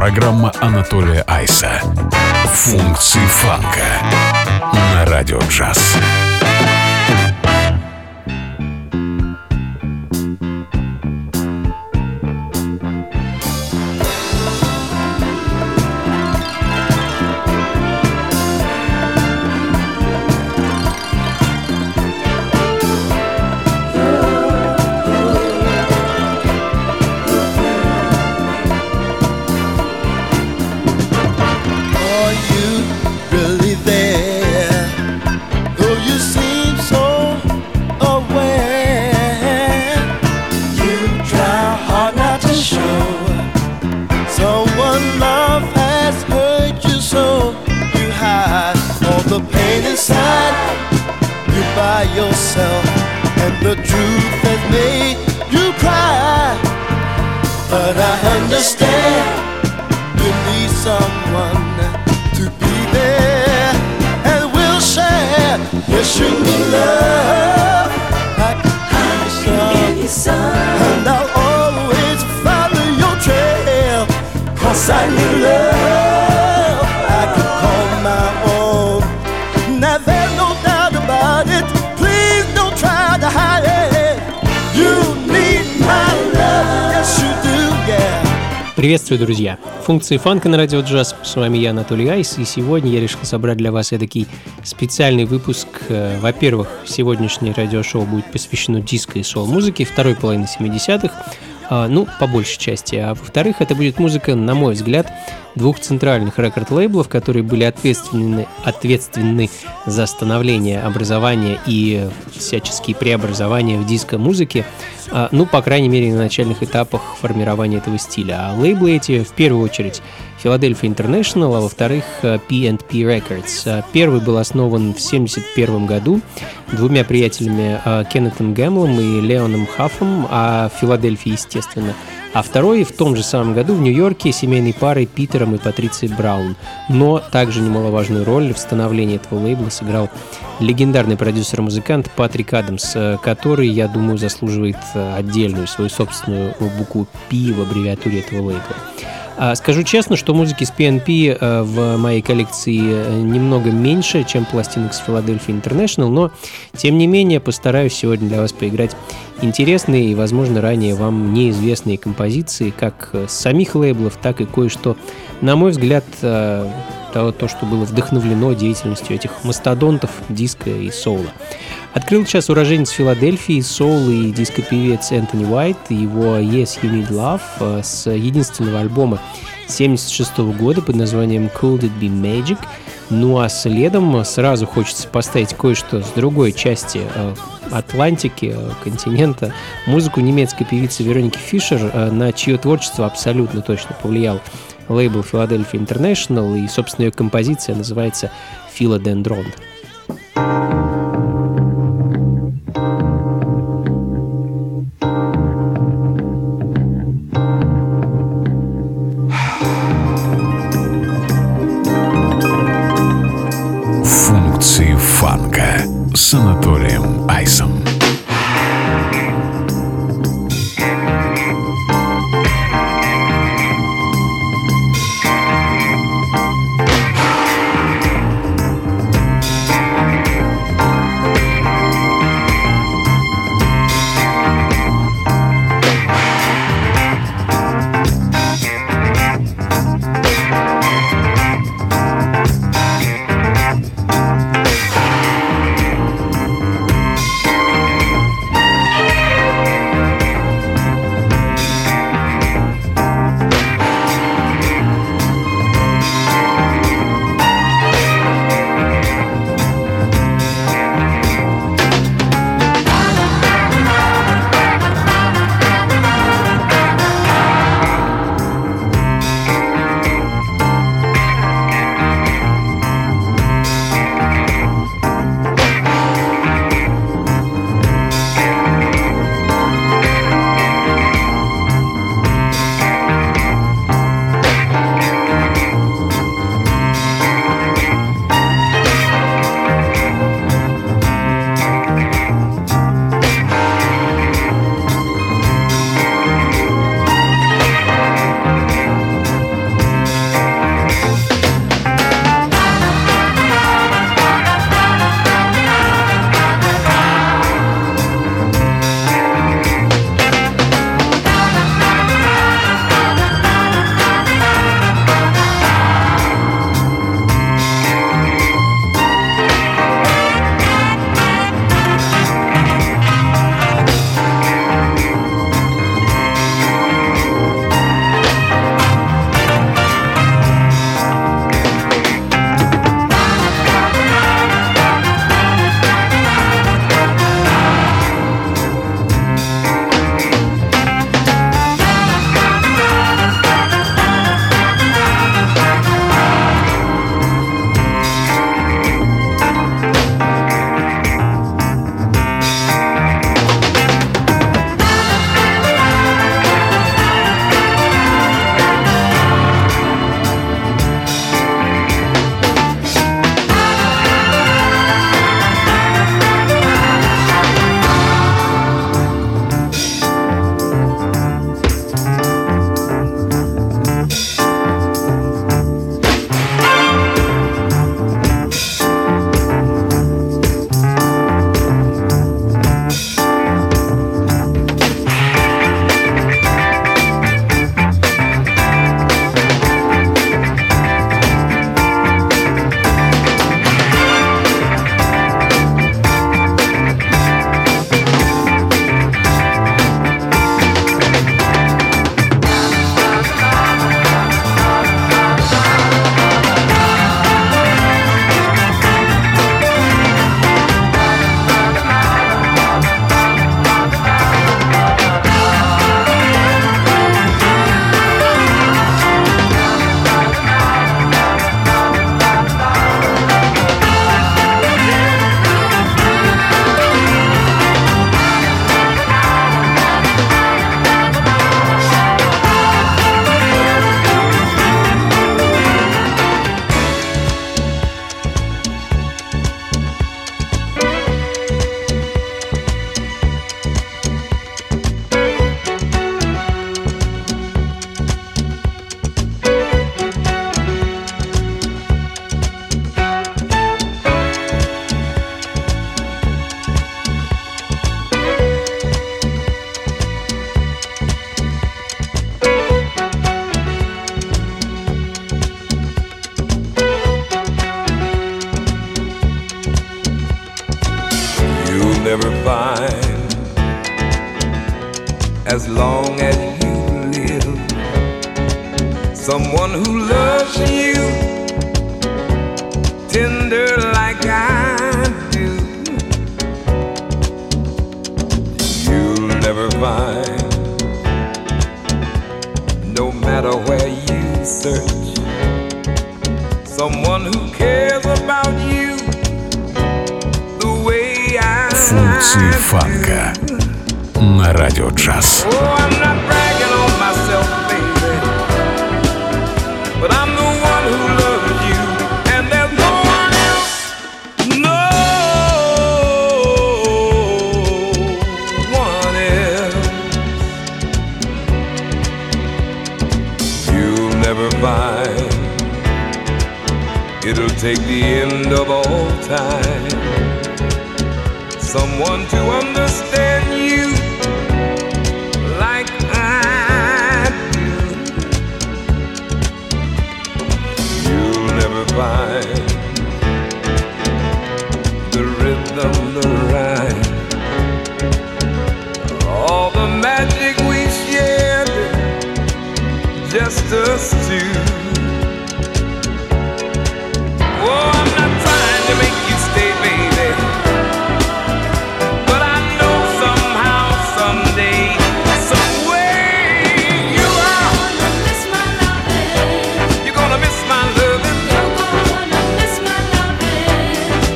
Программа Анатолия Айса. Функции фанка на радио джаз. Приветствую, друзья! Функции фанка на радио джаз. С вами я, Анатолий Айс, и сегодня я решил собрать для вас такой специальный выпуск. Э, Во-первых, сегодняшнее радиошоу будет посвящено диско и сол-музыке второй половины 70-х, а, ну, по большей части. А во-вторых, это будет музыка, на мой взгляд, двух центральных рекорд-лейблов, которые были ответственны, ответственны за становление образования и всяческие преобразования в диско-музыке, а, ну, по крайней мере, на начальных этапах формирования этого стиля. А лейблы эти, в первую очередь, Philadelphia International, а во-вторых, P&P Records. А Первый был основан в 1971 году двумя приятелями э, Кеннетом Гэмлом и Леоном Хаффом, а в Филадельфии, естественно. А второй в том же самом году в Нью-Йорке семейной парой Питером и Патрицией Браун. Но также немаловажную роль в становлении этого лейбла сыграл легендарный продюсер-музыкант Патрик Адамс, э, который, я думаю, заслуживает э, отдельную свою собственную букву P в аббревиатуре этого лейбла. А, Скажу честно, что музыки с PNP э, в моей коллекции э, немного меньше, чем пластинок с Philadelphia International, но тем не менее постараюсь сегодня для вас поиграть интересные и, возможно, ранее вам неизвестные композиции, как с самих лейблов, так и кое-что, на мой взгляд, э, то, что было вдохновлено деятельностью этих мастодонтов диска и соула. Открыл сейчас уроженец Филадельфии, соул и диско-певец Энтони Уайт, его Yes You Need Love э, с единственного альбома 76 года под названием Could It Be Magic. Ну а следом сразу хочется поставить кое-что с другой части э, Атлантики, э, континента, музыку немецкой певицы Вероники Фишер, на чье творчество абсолютно точно повлиял лейбл Philadelphia International, и, собственно, ее композиция называется «Philodendron». Функции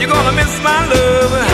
You're gonna miss my loving.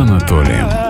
с Анатолием.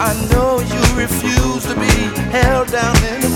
I know you refuse to be held down anymore.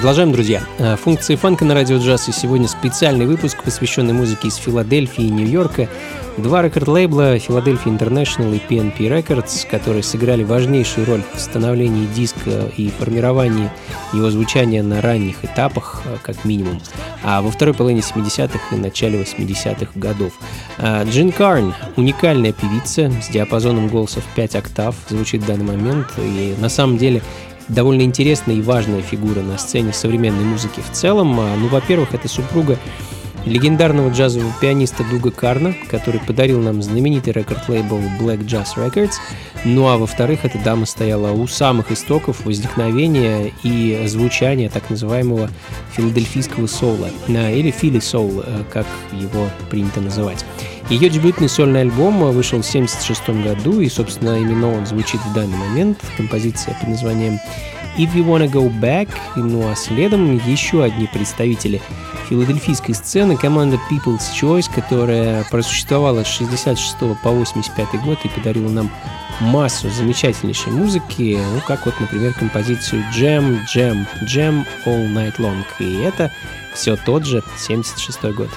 Продолжаем, друзья. Э, функции фанка на радио джаз и сегодня специальный выпуск, посвященный музыке из Филадельфии и Нью-Йорка. Два рекорд-лейбла Philadelphia International и PNP Records, которые сыграли важнейшую роль в становлении диска и формировании его звучания на ранних этапах, э, как минимум, а во второй половине 70-х и начале 80-х годов. Э, Джин Карн — уникальная певица с диапазоном голоса в 5 октав, звучит в данный момент, и на самом деле довольно интересная и важная фигура на сцене современной музыки в целом. А, ну, во-первых, это супруга легендарного джазового пианиста Дуга Карна, который подарил нам знаменитый рекорд-лейбл Black Jazz Records. Ну а во-вторых, эта дама стояла у самых истоков возникновения и звучания так называемого филадельфийского соула, или фили соул, э, как его принято называть. Ее дебютный сольный альбом вышел в 1976 году, и, собственно, именно он звучит в данный момент. Композиция под названием If You Wanna Go Back, ну а следом еще одни представители филадельфийской сцены, команда People's Choice, которая просуществовала с 66 по 85 год и подарила нам массу замечательнейшей музыки, ну как вот, например, композицию Jam, Jam, Jam All Night Long. И это все тот же 76 год.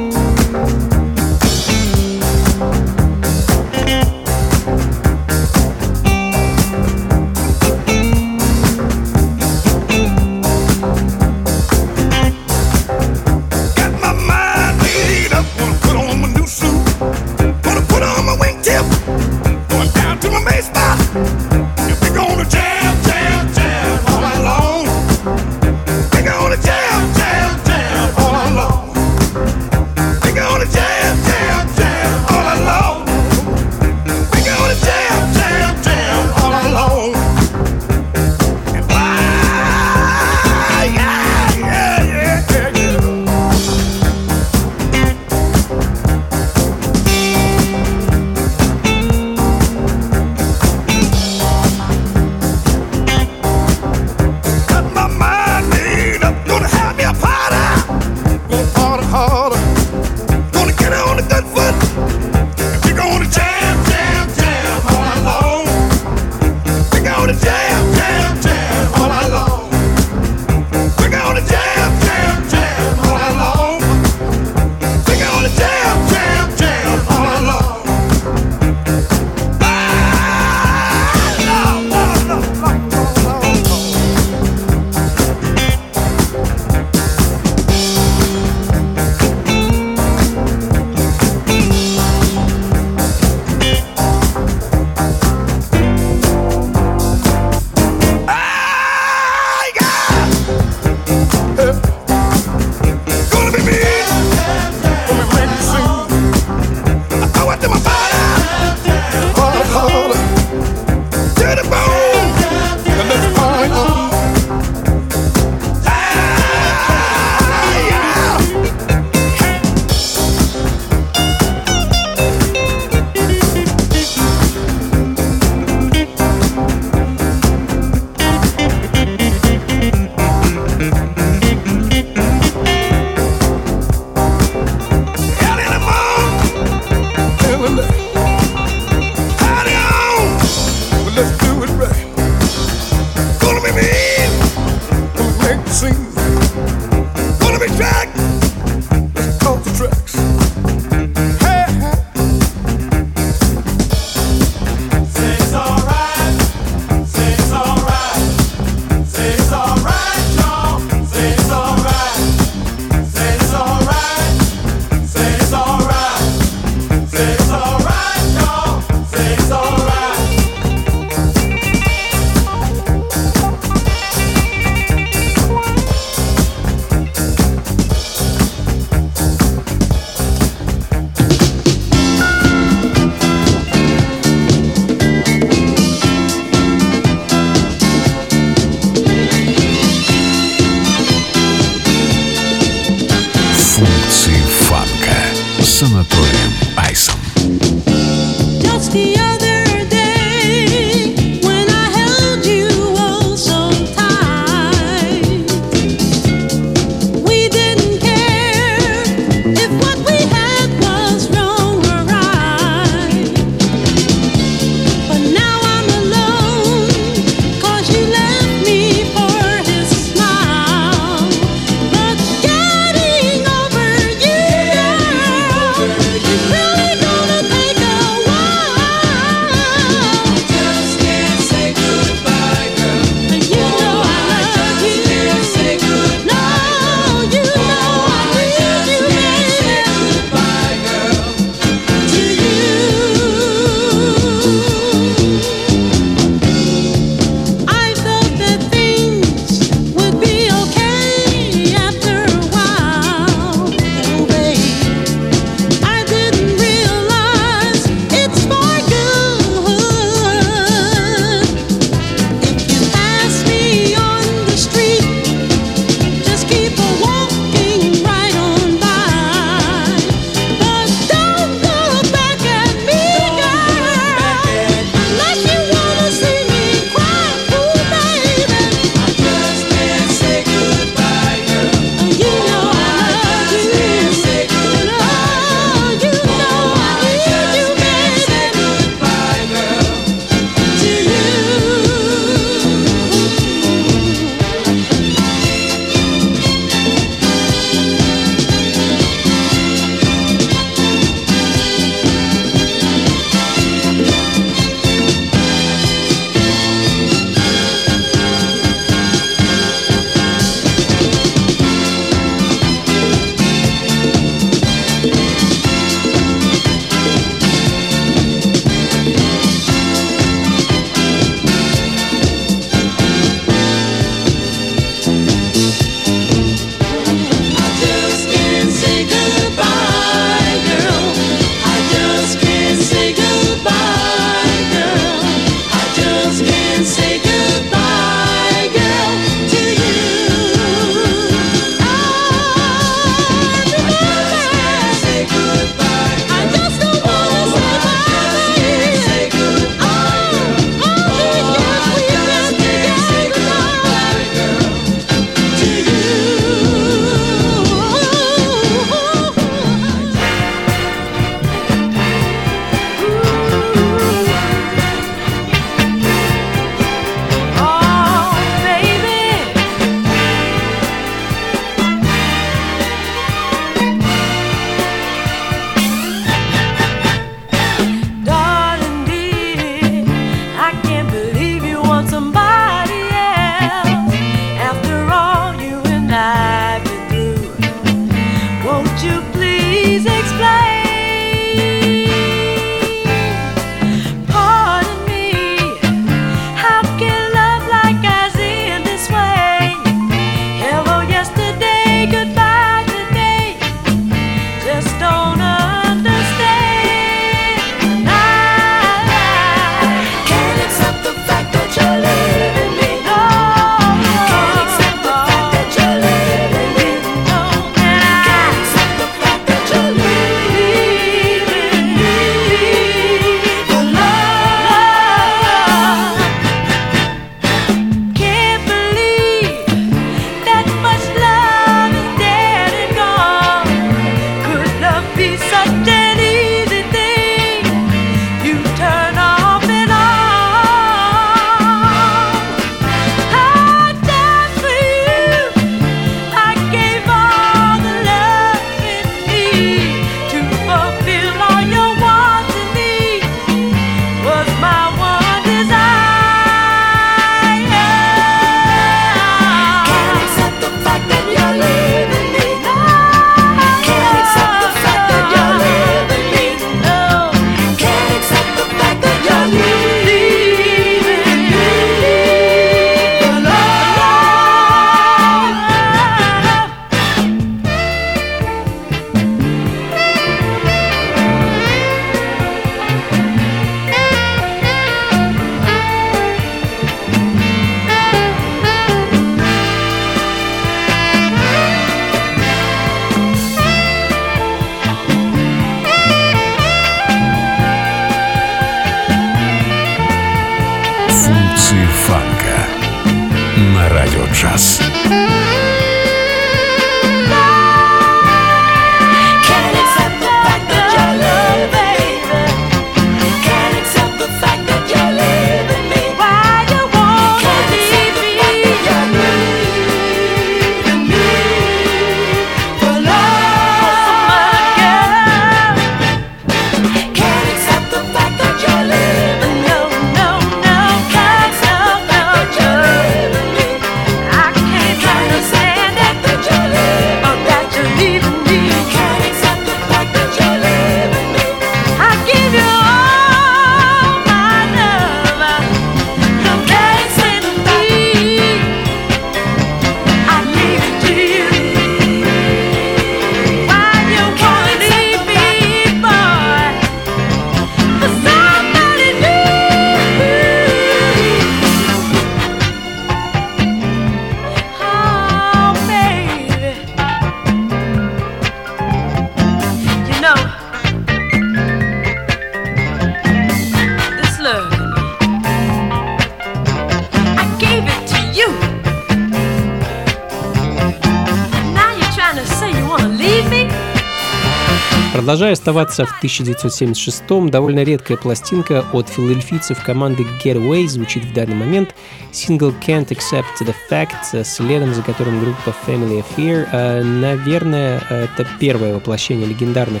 Продолжая оставаться в 1976-м, довольно редкая пластинка от филадельфийцев команды Getaway звучит в данный момент. Сингл Can't Accept the Fact, следом за которым группа Family Affair. А, наверное, это первое воплощение легендарных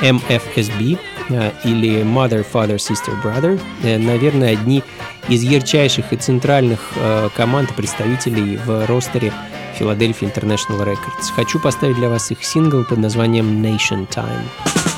MFSB а, или Mother, Father, Sister, Brother. Э, наверное, одни из ярчайших и центральных а, команд представителей в ростере Philadelphia International Records. Хочу поставить для вас их сингл под названием Nation Time.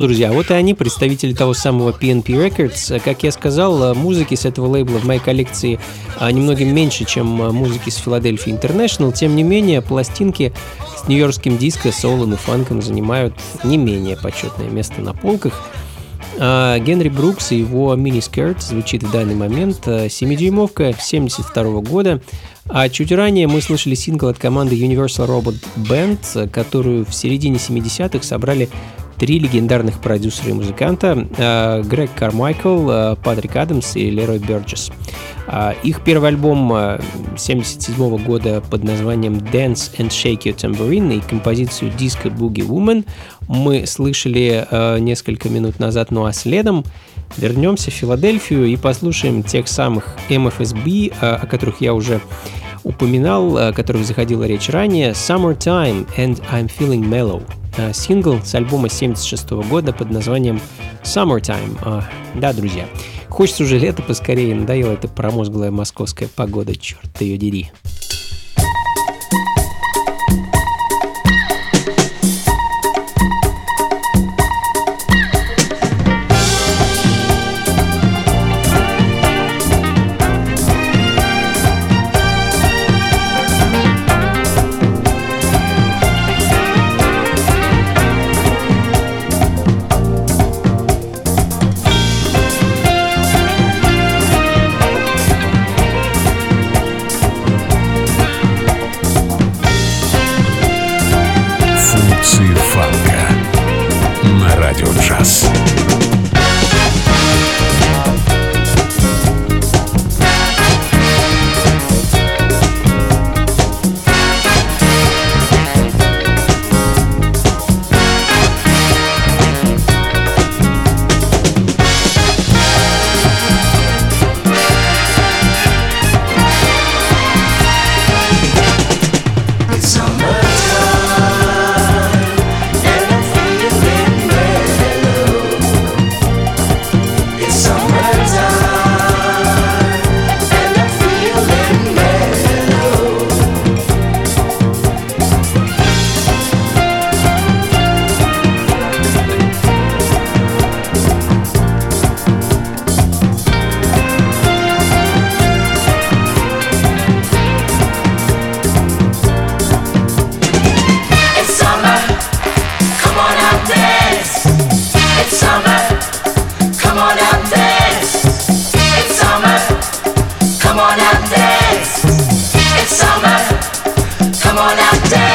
Друзья, вот и они, представители того самого PNP Records. Как я сказал, музыки с этого лейбла в моей коллекции а, немногим меньше, чем музыки с Philadelphia International. Тем не менее, пластинки с нью-йоркским диско, соулом и фанком занимают не менее почетное место на полках. А, Генри Брукс и его мини-скерт звучит в данный момент. 7-дюймовка 72 года. А чуть ранее мы слышали сингл от команды Universal Robot Band, которую в середине 70-х собрали три легендарных продюсера и музыканта э, Грег Кармайкл, э, Патрик Адамс и Лерой Бёрджес. Э, их первый альбом 1977 года под названием Dance and Shake Your Tambourine и композицию Disco Boogie Woman мы слышали несколько минут назад, ну а следом вернемся в Филадельфию и послушаем тех самых MFSB, о которых я уже упоминал, о которых заходила речь ранее, Summertime and I'm Feeling Mellow. Э, сингл с альбома 76 года под названием Summertime. А, да, друзья, хочется уже лето поскорее, надоела эта промозглая московская погода, черт ее дери. on out there.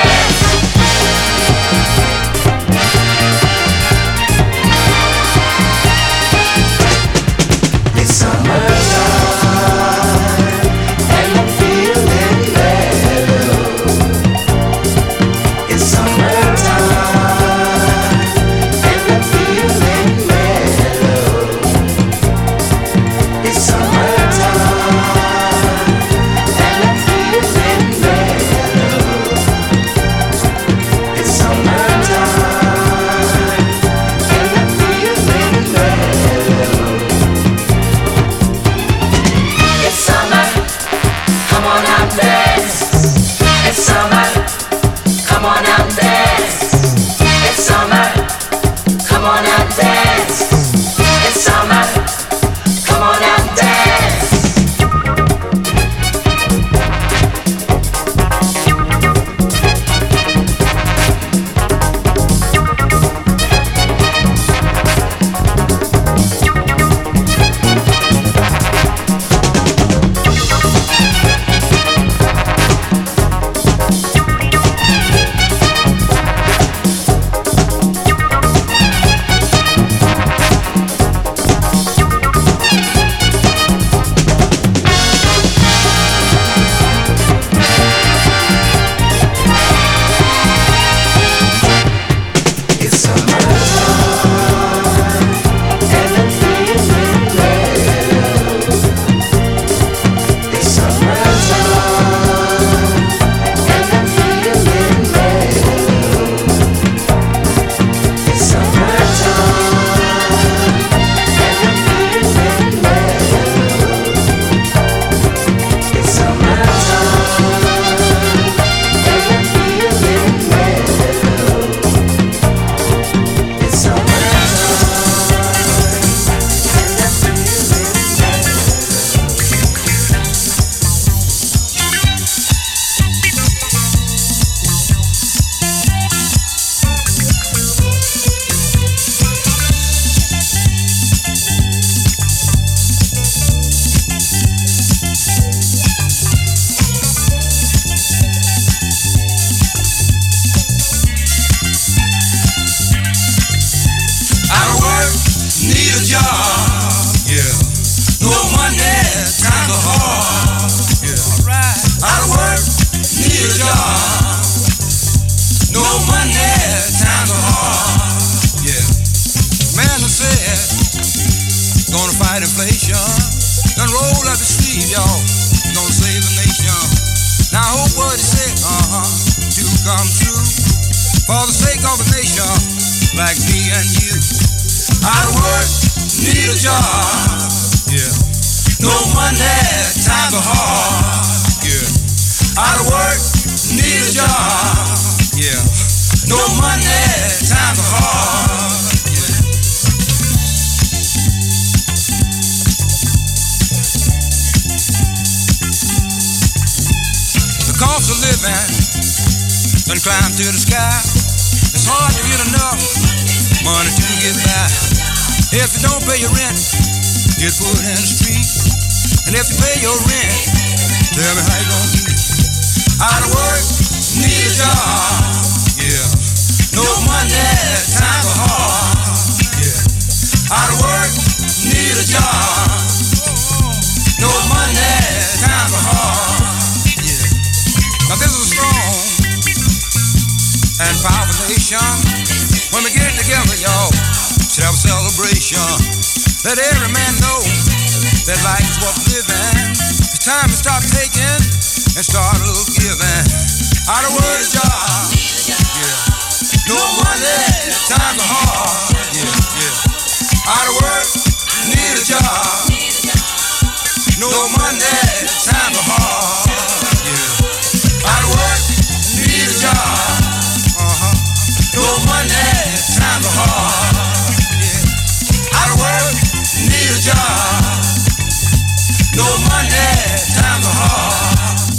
Let every man know that life is worth living. It's time to stop taking and start a little giving. Out of word is job. Yeah. No money, times are hard. Yeah, yeah. Out of work, need a job. No money, times are hard. Yeah. Out of work, need a job. Uh-huh. No money, times are hard. Yeah. Out of work, need a job. No money, times are hard.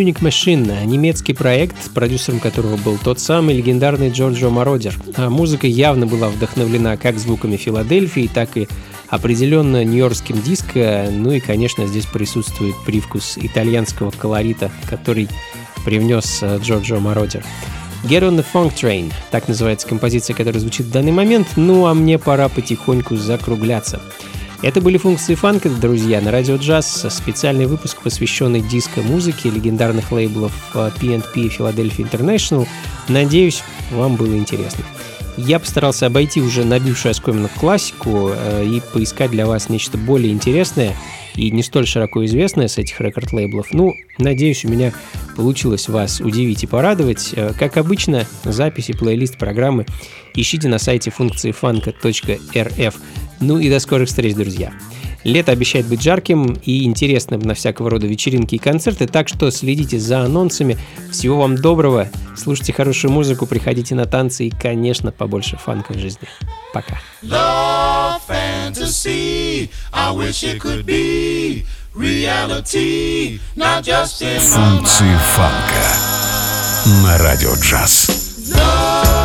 Munich Machine – немецкий проект, продюсером которого был тот самый легендарный Джорджо Мородер. А музыка явно была вдохновлена как звуками Филадельфии, так и определенно нью-йоркским диско, ну и, конечно, здесь присутствует привкус итальянского колорита, который привнес э, Джорджо Мородер. Get on the Funk Train – так называется композиция, которая звучит в данный момент, ну а мне пора потихоньку закругляться. Это были функции фанка, друзья, на радио джаз. Специальный выпуск, посвященный диско-музыке легендарных лейблов э, P&P и Philadelphia International. Надеюсь, вам было интересно. Я постарался обойти уже набившую оскомину классику э, и поискать для вас нечто более интересное и не столь широко известное с этих рекорд-лейблов. Ну, надеюсь, у меня получилось вас удивить и порадовать. Э, Как обычно, записи, плейлист программы ищите на сайте функции фанка.рф. Ну и до скорых встреч, друзья. Лето обещает быть жарким и интересным на всякого рода вечеринки и концерты, так что следите за анонсами. Всего вам доброго, слушайте хорошую музыку, приходите на танцы и, конечно, побольше фанка в жизни. Пока. Love fantasy. I wish it could be reality, not just in my Функции фанка на радио джаз. love.